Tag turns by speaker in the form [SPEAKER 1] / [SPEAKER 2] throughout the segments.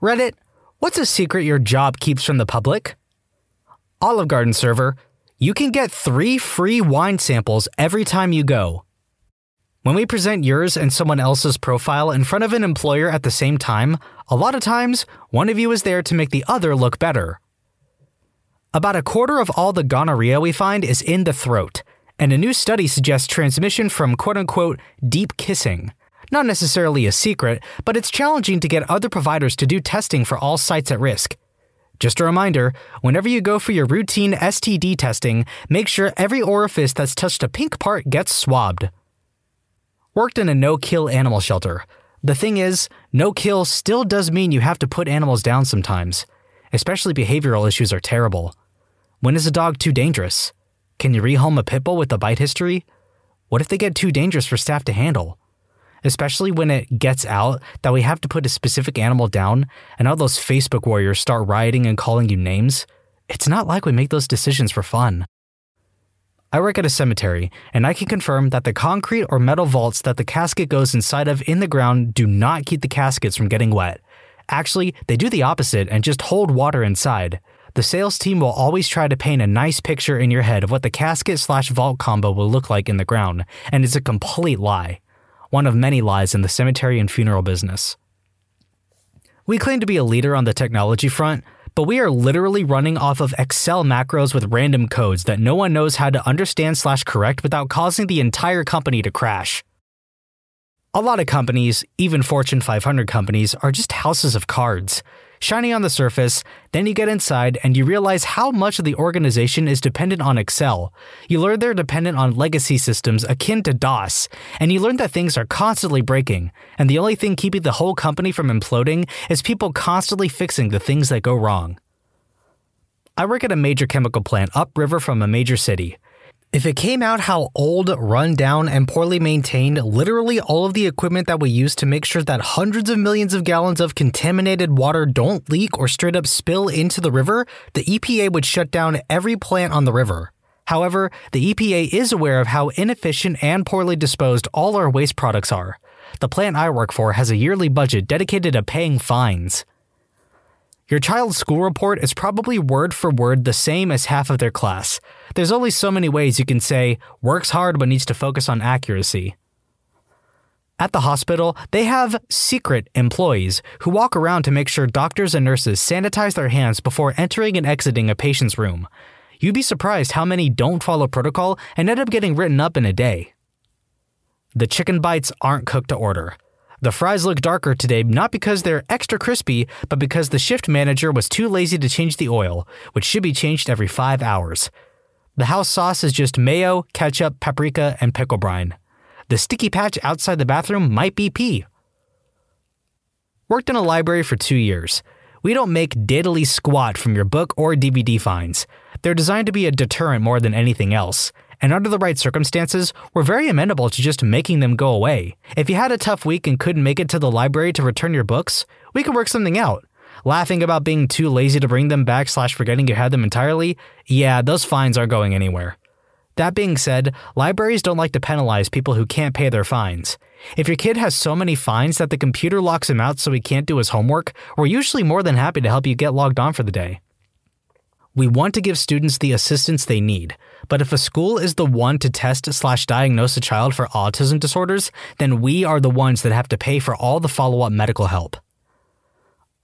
[SPEAKER 1] Reddit, what's a secret your job keeps from the public? Olive Garden server, you can get three free wine samples every time you go. When we present yours and someone else's profile in front of an employer at the same time, a lot of times, one of you is there to make the other look better. About a quarter of all the gonorrhea we find is in the throat, and a new study suggests transmission from quote unquote deep kissing. Not necessarily a secret, but it's challenging to get other providers to do testing for all sites at risk. Just a reminder whenever you go for your routine STD testing, make sure every orifice that's touched a pink part gets swabbed worked in a no kill animal shelter. The thing is, no kill still does mean you have to put animals down sometimes. Especially behavioral issues are terrible. When is a dog too dangerous? Can you rehome a pit bull with a bite history? What if they get too dangerous for staff to handle? Especially when it gets out that we have to put a specific animal down and all those Facebook warriors start rioting and calling you names. It's not like we make those decisions for fun. I work at a cemetery, and I can confirm that the concrete or metal vaults that the casket goes inside of in the ground do not keep the caskets from getting wet. Actually, they do the opposite and just hold water inside. The sales team will always try to paint a nice picture in your head of what the casket slash vault combo will look like in the ground, and it's a complete lie. One of many lies in the cemetery and funeral business. We claim to be a leader on the technology front, but we are literally running off of Excel macros with random codes that no one knows how to understand slash correct without causing the entire company to crash. A lot of companies, even Fortune 500 companies, are just houses of cards shiny on the surface, then you get inside and you realize how much of the organization is dependent on Excel. You learn they're dependent on legacy systems akin to DOS, and you learn that things are constantly breaking, and the only thing keeping the whole company from imploding is people constantly fixing the things that go wrong. I work at a major chemical plant upriver from a major city. If it came out how old, run down, and poorly maintained literally all of the equipment that we use to make sure that hundreds of millions of gallons of contaminated water don't leak or straight up spill into the river, the EPA would shut down every plant on the river. However, the EPA is aware of how inefficient and poorly disposed all our waste products are. The plant I work for has a yearly budget dedicated to paying fines. Your child's school report is probably word for word the same as half of their class. There's only so many ways you can say, works hard but needs to focus on accuracy. At the hospital, they have secret employees who walk around to make sure doctors and nurses sanitize their hands before entering and exiting a patient's room. You'd be surprised how many don't follow protocol and end up getting written up in a day. The chicken bites aren't cooked to order. The fries look darker today not because they're extra crispy, but because the shift manager was too lazy to change the oil, which should be changed every five hours. The house sauce is just mayo, ketchup, paprika, and pickle brine. The sticky patch outside the bathroom might be pee. Worked in a library for two years. We don't make diddly squat from your book or DVD fines. They're designed to be a deterrent more than anything else and under the right circumstances, we're very amenable to just making them go away. If you had a tough week and couldn't make it to the library to return your books, we could work something out. Laughing about being too lazy to bring them back slash forgetting you had them entirely, yeah, those fines aren't going anywhere. That being said, libraries don't like to penalize people who can't pay their fines. If your kid has so many fines that the computer locks him out so he can't do his homework, we're usually more than happy to help you get logged on for the day. We want to give students the assistance they need, but if a school is the one to test slash diagnose a child for autism disorders, then we are the ones that have to pay for all the follow up medical help.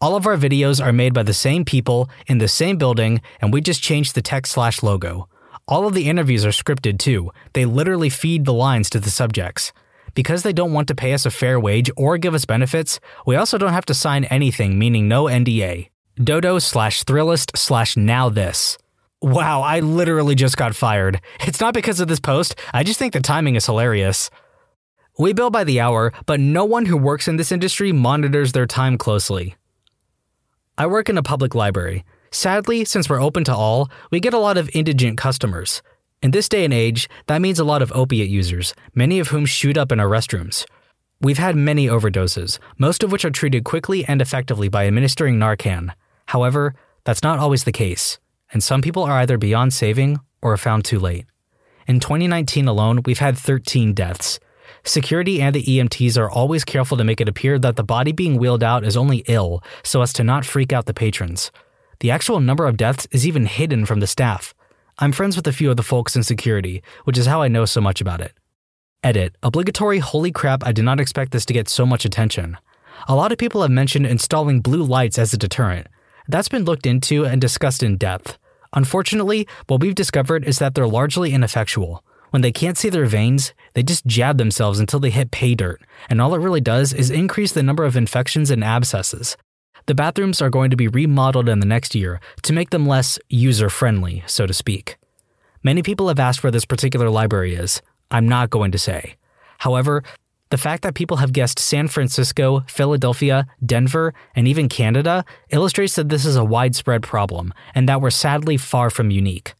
[SPEAKER 1] All of our videos are made by the same people in the same building, and we just changed the text slash logo. All of the interviews are scripted too. They literally feed the lines to the subjects. Because they don't want to pay us a fair wage or give us benefits, we also don't have to sign anything, meaning no NDA. Dodo slash Thrillist slash NowThis. Wow, I literally just got fired. It's not because of this post, I just think the timing is hilarious. We bill by the hour, but no one who works in this industry monitors their time closely. I work in a public library. Sadly, since we're open to all, we get a lot of indigent customers. In this day and age, that means a lot of opiate users, many of whom shoot up in our restrooms. We've had many overdoses, most of which are treated quickly and effectively by administering Narcan. However, that's not always the case, and some people are either beyond saving or are found too late. In 2019 alone, we've had 13 deaths. Security and the EMTs are always careful to make it appear that the body being wheeled out is only ill so as to not freak out the patrons. The actual number of deaths is even hidden from the staff. I'm friends with a few of the folks in security, which is how I know so much about it. Edit. Obligatory holy crap, I did not expect this to get so much attention. A lot of people have mentioned installing blue lights as a deterrent. That's been looked into and discussed in depth. Unfortunately, what we've discovered is that they're largely ineffectual. When they can't see their veins, they just jab themselves until they hit pay dirt, and all it really does is increase the number of infections and abscesses. The bathrooms are going to be remodeled in the next year to make them less user friendly, so to speak. Many people have asked where this particular library is. I'm not going to say. However, the fact that people have guessed San Francisco, Philadelphia, Denver, and even Canada illustrates that this is a widespread problem and that we're sadly far from unique.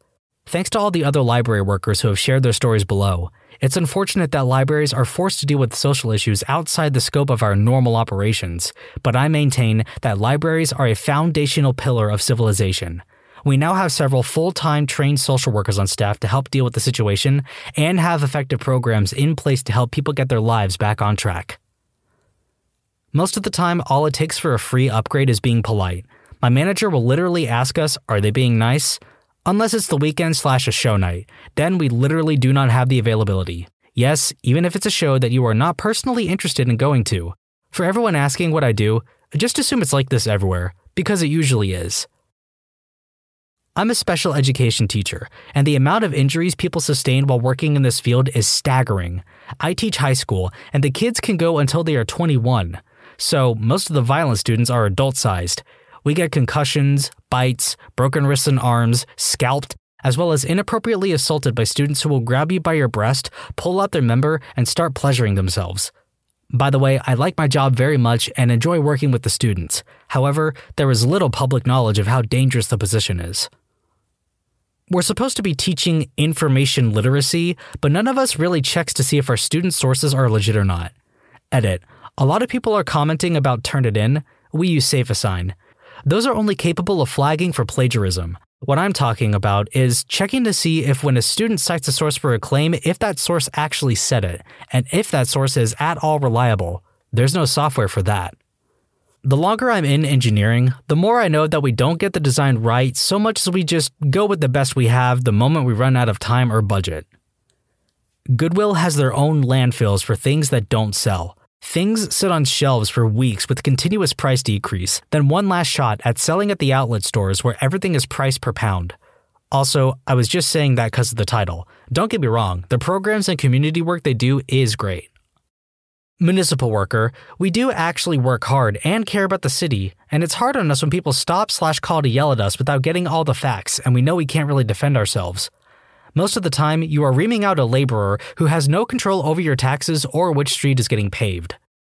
[SPEAKER 1] Thanks to all the other library workers who have shared their stories below, it's unfortunate that libraries are forced to deal with social issues outside the scope of our normal operations, but I maintain that libraries are a foundational pillar of civilization. We now have several full time trained social workers on staff to help deal with the situation and have effective programs in place to help people get their lives back on track. Most of the time, all it takes for a free upgrade is being polite. My manager will literally ask us, Are they being nice? Unless it's the weekend slash a show night, then we literally do not have the availability. Yes, even if it's a show that you are not personally interested in going to. For everyone asking what I do, just assume it's like this everywhere, because it usually is. I'm a special education teacher, and the amount of injuries people sustain while working in this field is staggering. I teach high school, and the kids can go until they are 21. So, most of the violent students are adult sized, we get concussions, bites, broken wrists and arms, scalped, as well as inappropriately assaulted by students who will grab you by your breast, pull out their member, and start pleasuring themselves. By the way, I like my job very much and enjoy working with the students. However, there is little public knowledge of how dangerous the position is. We're supposed to be teaching information literacy, but none of us really checks to see if our student sources are legit or not. Edit. A lot of people are commenting about Turnitin. We use SafeAssign those are only capable of flagging for plagiarism. What I'm talking about is checking to see if when a student cites a source for a claim, if that source actually said it, and if that source is at all reliable. There's no software for that. The longer I'm in engineering, the more I know that we don't get the design right so much as we just go with the best we have the moment we run out of time or budget. Goodwill has their own landfills for things that don't sell. Things sit on shelves for weeks with continuous price decrease, then one last shot at selling at the outlet stores where everything is priced per pound. Also, I was just saying that because of the title. Don't get me wrong, the programs and community work they do is great. Municipal worker, we do actually work hard and care about the city, and it's hard on us when people stop slash call to yell at us without getting all the facts, and we know we can't really defend ourselves. Most of the time, you are reaming out a laborer who has no control over your taxes or which street is getting paved.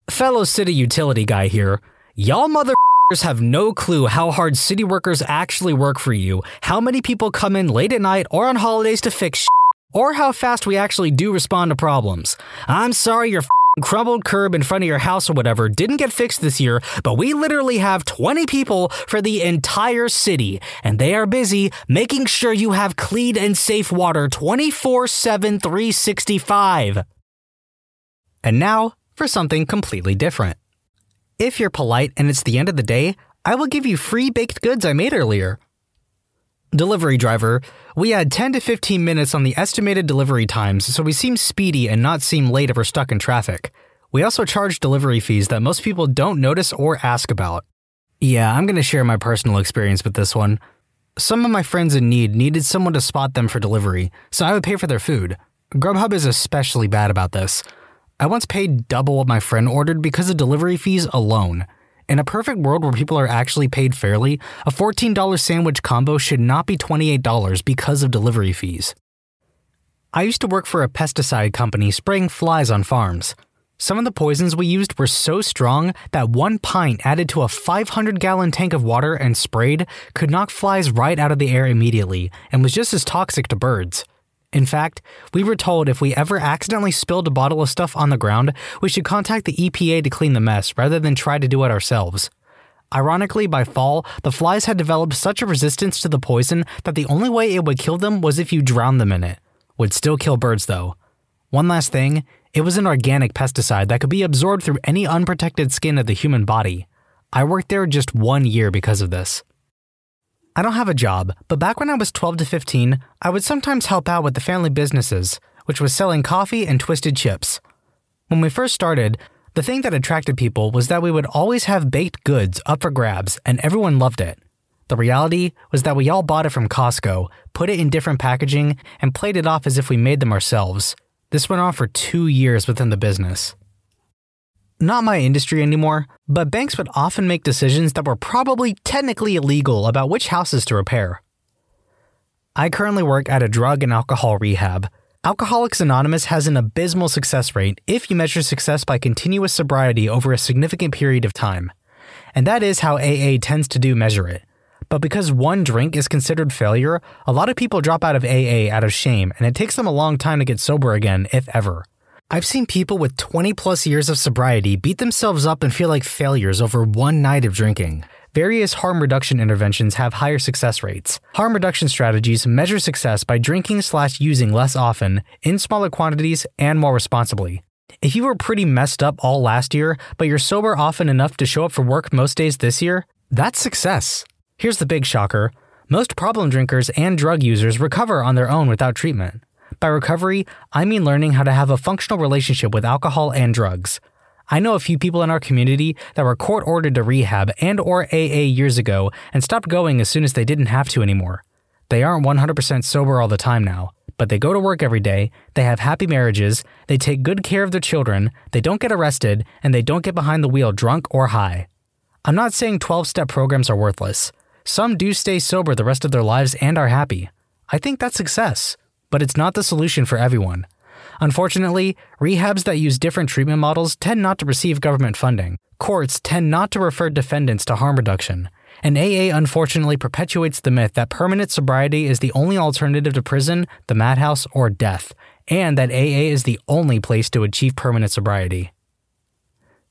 [SPEAKER 1] Fellow city utility guy here. Y'all motherfuckers have no clue how hard city workers actually work for you, how many people come in late at night or on holidays to fix shit, or how fast we actually do respond to problems. I'm sorry you're crumbled curb in front of your house or whatever didn't get fixed this year, but we literally have 20 people for the entire city, and they are busy making sure you have clean and safe water 24 7, 365. And now for something completely different. If you're polite and it's the end of the day, I will give you free baked goods I made earlier. Delivery driver, we add 10 to 15 minutes on the estimated delivery times so we seem speedy and not seem late if we're stuck in traffic. We also charge delivery fees that most people don't notice or ask about. Yeah, I'm going to share my personal experience with this one. Some of my friends in need needed someone to spot them for delivery, so I would pay for their food. Grubhub is especially bad about this. I once paid double what my friend ordered because of delivery fees alone. In a perfect world where people are actually paid fairly, a $14 sandwich combo should not be $28 because of delivery fees. I used to work for a pesticide company spraying flies on farms. Some of the poisons we used were so strong that one pint added to a 500 gallon tank of water and sprayed could knock flies right out of the air immediately and was just as toxic to birds. In fact, we were told if we ever accidentally spilled a bottle of stuff on the ground, we should contact the EPA to clean the mess rather than try to do it ourselves. Ironically, by fall, the flies had developed such a resistance to the poison that the only way it would kill them was if you drowned them in it. Would still kill birds though. One last thing it was an organic pesticide that could be absorbed through any unprotected skin of the human body. I worked there just one year because of this. I don't have a job, but back when I was 12 to 15, I would sometimes help out with the family businesses, which was selling coffee and twisted chips. When we first started, the thing that attracted people was that we would always have baked goods up for grabs, and everyone loved it. The reality was that we all bought it from Costco, put it in different packaging, and played it off as if we made them ourselves. This went on for two years within the business. Not my industry anymore, but banks would often make decisions that were probably technically illegal about which houses to repair. I currently work at a drug and alcohol rehab. Alcoholics Anonymous has an abysmal success rate if you measure success by continuous sobriety over a significant period of time. And that is how AA tends to do measure it. But because one drink is considered failure, a lot of people drop out of AA out of shame, and it takes them a long time to get sober again, if ever. I've seen people with 20 plus years of sobriety beat themselves up and feel like failures over one night of drinking. Various harm reduction interventions have higher success rates. Harm reduction strategies measure success by drinking slash using less often, in smaller quantities, and more responsibly. If you were pretty messed up all last year, but you're sober often enough to show up for work most days this year, that's success. Here's the big shocker most problem drinkers and drug users recover on their own without treatment. By recovery, I mean learning how to have a functional relationship with alcohol and drugs. I know a few people in our community that were court ordered to rehab and or AA years ago and stopped going as soon as they didn't have to anymore. They aren't 100% sober all the time now, but they go to work every day, they have happy marriages, they take good care of their children, they don't get arrested, and they don't get behind the wheel drunk or high. I'm not saying 12 step programs are worthless. Some do stay sober the rest of their lives and are happy. I think that's success, but it's not the solution for everyone. Unfortunately, rehabs that use different treatment models tend not to receive government funding. Courts tend not to refer defendants to harm reduction. And AA unfortunately perpetuates the myth that permanent sobriety is the only alternative to prison, the madhouse, or death, and that AA is the only place to achieve permanent sobriety.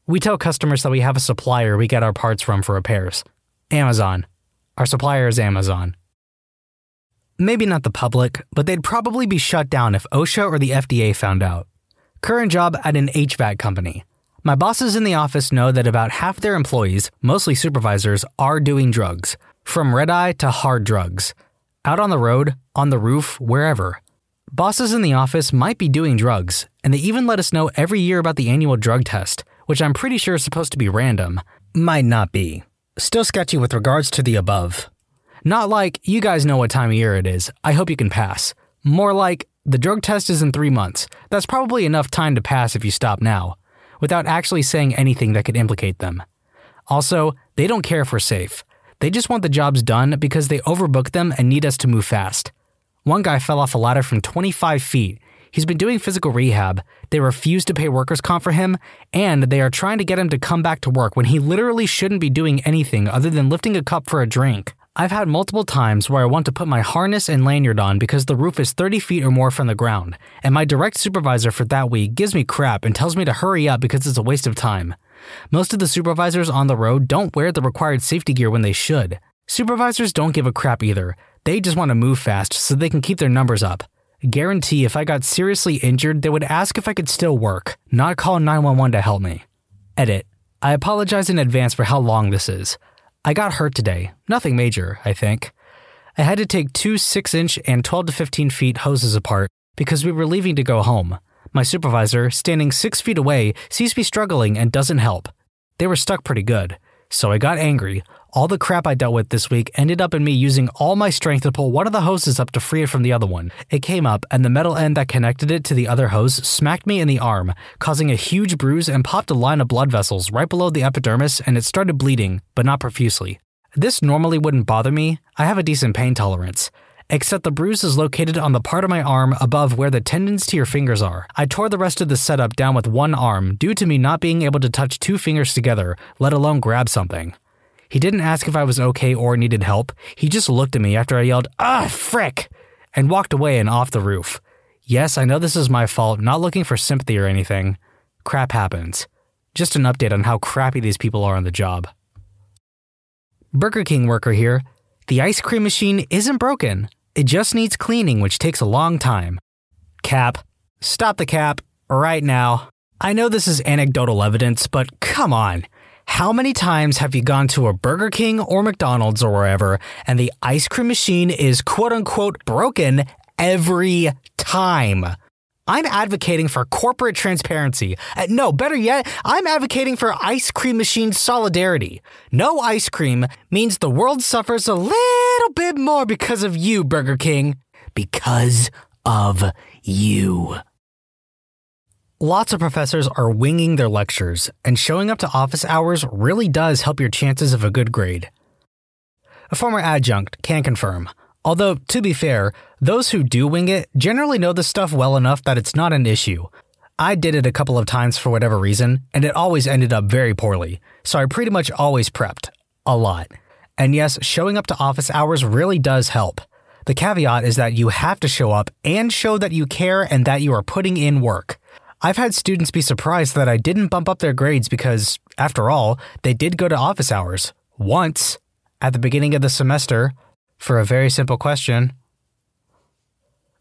[SPEAKER 1] We tell customers that we have a supplier we get our parts from for repairs Amazon. Our supplier is Amazon. Maybe not the public, but they'd probably be shut down if OSHA or the FDA found out. Current job at an HVAC company. My bosses in the office know that about half their employees, mostly supervisors, are doing drugs, from red eye to hard drugs. Out on the road, on the roof, wherever. Bosses in the office might be doing drugs, and they even let us know every year about the annual drug test, which I'm pretty sure is supposed to be random. Might not be. Still sketchy with regards to the above. Not like, you guys know what time of year it is, I hope you can pass. More like, the drug test is in three months. That's probably enough time to pass if you stop now, without actually saying anything that could implicate them. Also, they don't care if we're safe. They just want the jobs done because they overbook them and need us to move fast. One guy fell off a ladder from 25 feet He's been doing physical rehab. They refuse to pay workers' comp for him, and they are trying to get him to come back to work when he literally shouldn't be doing anything other than lifting a cup for a drink. I've had multiple times where I want to put my harness and lanyard on because the roof is 30 feet or more from the ground, and my direct supervisor for that week gives me crap and tells me to hurry up because it's a waste of time. Most of the supervisors on the road don't wear the required safety gear when they should. Supervisors don't give a crap either. They just want to move fast so they can keep their numbers up. Guarantee if I got seriously injured, they would ask if I could still work, not call 911 to help me. Edit. I apologize in advance for how long this is. I got hurt today. Nothing major, I think. I had to take two 6 inch and 12 to 15 feet hoses apart because we were leaving to go home. My supervisor, standing 6 feet away, sees me struggling and doesn't help. They were stuck pretty good. So I got angry, all the crap I dealt with this week ended up in me using all my strength to pull one of the hoses up to free it from the other one. It came up, and the metal end that connected it to the other hose smacked me in the arm, causing a huge bruise and popped a line of blood vessels right below the epidermis, and it started bleeding, but not profusely. This normally wouldn't bother me, I have a decent pain tolerance. Except the bruise is located on the part of my arm above where the tendons to your fingers are. I tore the rest of the setup down with one arm due to me not being able to touch two fingers together, let alone grab something. He didn't ask if I was okay or needed help. He just looked at me after I yelled, Ah, frick! and walked away and off the roof. Yes, I know this is my fault, not looking for sympathy or anything. Crap happens. Just an update on how crappy these people are on the job. Burger King worker here. The ice cream machine isn't broken. It just needs cleaning, which takes a long time. Cap. Stop the cap right now. I know this is anecdotal evidence, but come on. How many times have you gone to a Burger King or McDonald's or wherever and the ice cream machine is quote unquote broken every time? I'm advocating for corporate transparency. Uh, no, better yet, I'm advocating for ice cream machine solidarity. No ice cream means the world suffers a little bit more because of you, Burger King. Because of you. Lots of professors are winging their lectures, and showing up to office hours really does help your chances of a good grade. A former adjunct can confirm. Although, to be fair, those who do wing it generally know the stuff well enough that it's not an issue. I did it a couple of times for whatever reason, and it always ended up very poorly, so I pretty much always prepped. A lot. And yes, showing up to office hours really does help. The caveat is that you have to show up and show that you care and that you are putting in work. I've had students be surprised that I didn't bump up their grades because, after all, they did go to office hours once at the beginning of the semester for a very simple question.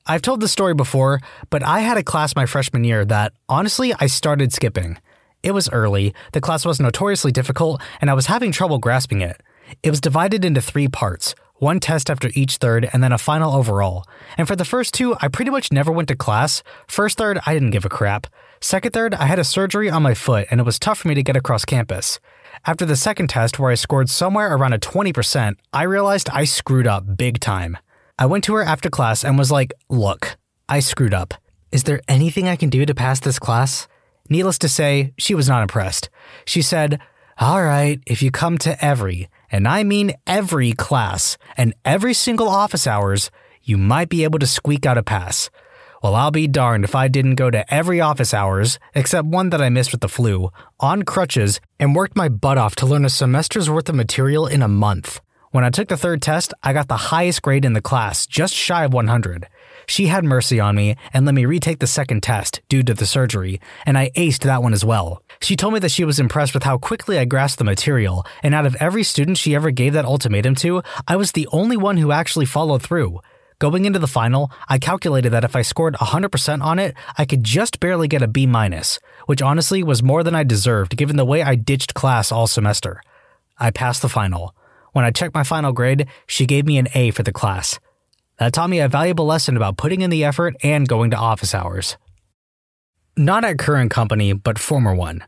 [SPEAKER 1] I've told this story before, but I had a class my freshman year that, honestly, I started skipping. It was early, the class was notoriously difficult, and I was having trouble grasping it. It was divided into three parts one test after each third, and then a final overall. And for the first two, I pretty much never went to class. First third, I didn't give a crap. Second third, I had a surgery on my foot, and it was tough for me to get across campus. After the second test, where I scored somewhere around a 20%, I realized I screwed up big time. I went to her after class and was like, Look, I screwed up. Is there anything I can do to pass this class? Needless to say, she was not impressed. She said, All right, if you come to every, and I mean every class and every single office hours, you might be able to squeak out a pass. Well, I'll be darned if I didn't go to every office hours, except one that I missed with the flu, on crutches, and worked my butt off to learn a semester's worth of material in a month. When I took the third test, I got the highest grade in the class, just shy of 100. She had mercy on me and let me retake the second test due to the surgery, and I aced that one as well. She told me that she was impressed with how quickly I grasped the material, and out of every student she ever gave that ultimatum to, I was the only one who actually followed through. Going into the final, I calculated that if I scored 100% on it, I could just barely get a B minus, which honestly was more than I deserved given the way I ditched class all semester. I passed the final. When I checked my final grade, she gave me an A for the class. That taught me a valuable lesson about putting in the effort and going to office hours. Not at current company, but former one.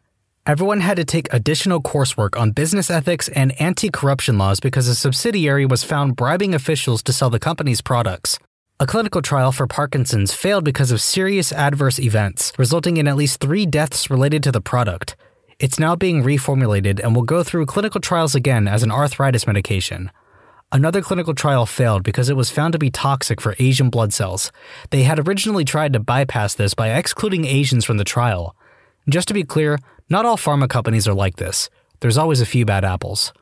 [SPEAKER 1] Everyone had to take additional coursework on business ethics and anti corruption laws because a subsidiary was found bribing officials to sell the company's products. A clinical trial for Parkinson's failed because of serious adverse events, resulting in at least three deaths related to the product. It's now being reformulated and will go through clinical trials again as an arthritis medication. Another clinical trial failed because it was found to be toxic for Asian blood cells. They had originally tried to bypass this by excluding Asians from the trial. Just to be clear, not all pharma companies are like this. There's always a few bad apples.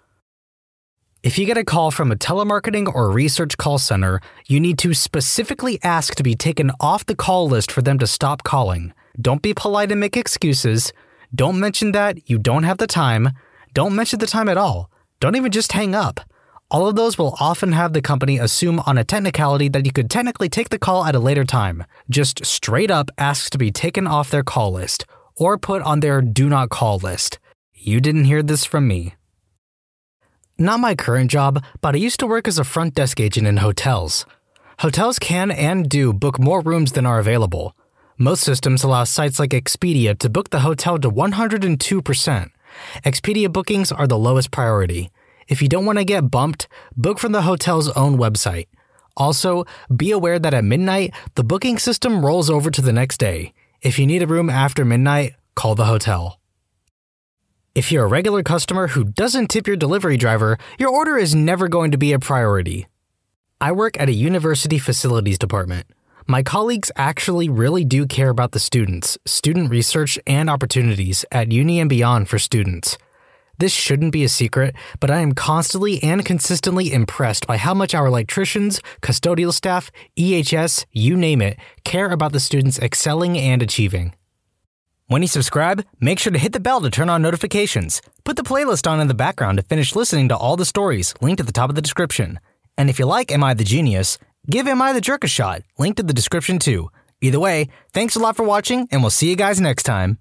[SPEAKER 1] If you get a call from a telemarketing or research call center, you need to specifically ask to be taken off the call list for them to stop calling. Don't be polite and make excuses. Don't mention that you don't have the time. Don't mention the time at all. Don't even just hang up. All of those will often have the company assume on a technicality that you could technically take the call at a later time. Just straight up ask to be taken off their call list or put on their do not call list. You didn't hear this from me. Not my current job, but I used to work as a front desk agent in hotels. Hotels can and do book more rooms than are available. Most systems allow sites like Expedia to book the hotel to 102%. Expedia bookings are the lowest priority. If you don't want to get bumped, book from the hotel's own website. Also, be aware that at midnight, the booking system rolls over to the next day. If you need a room after midnight, call the hotel. If you're a regular customer who doesn't tip your delivery driver, your order is never going to be a priority. I work at a university facilities department. My colleagues actually really do care about the students, student research, and opportunities at uni and beyond for students. This shouldn't be a secret, but I am constantly and consistently impressed by how much our electricians, custodial staff, EHS, you name it, care about the students excelling and achieving. When you subscribe, make sure to hit the bell to turn on notifications. Put the playlist on in the background to finish listening to all the stories linked at the top of the description. And if you like Am I the Genius, give Am I the Jerk a shot, linked in the description too. Either way, thanks a lot for watching, and we'll see you guys next time.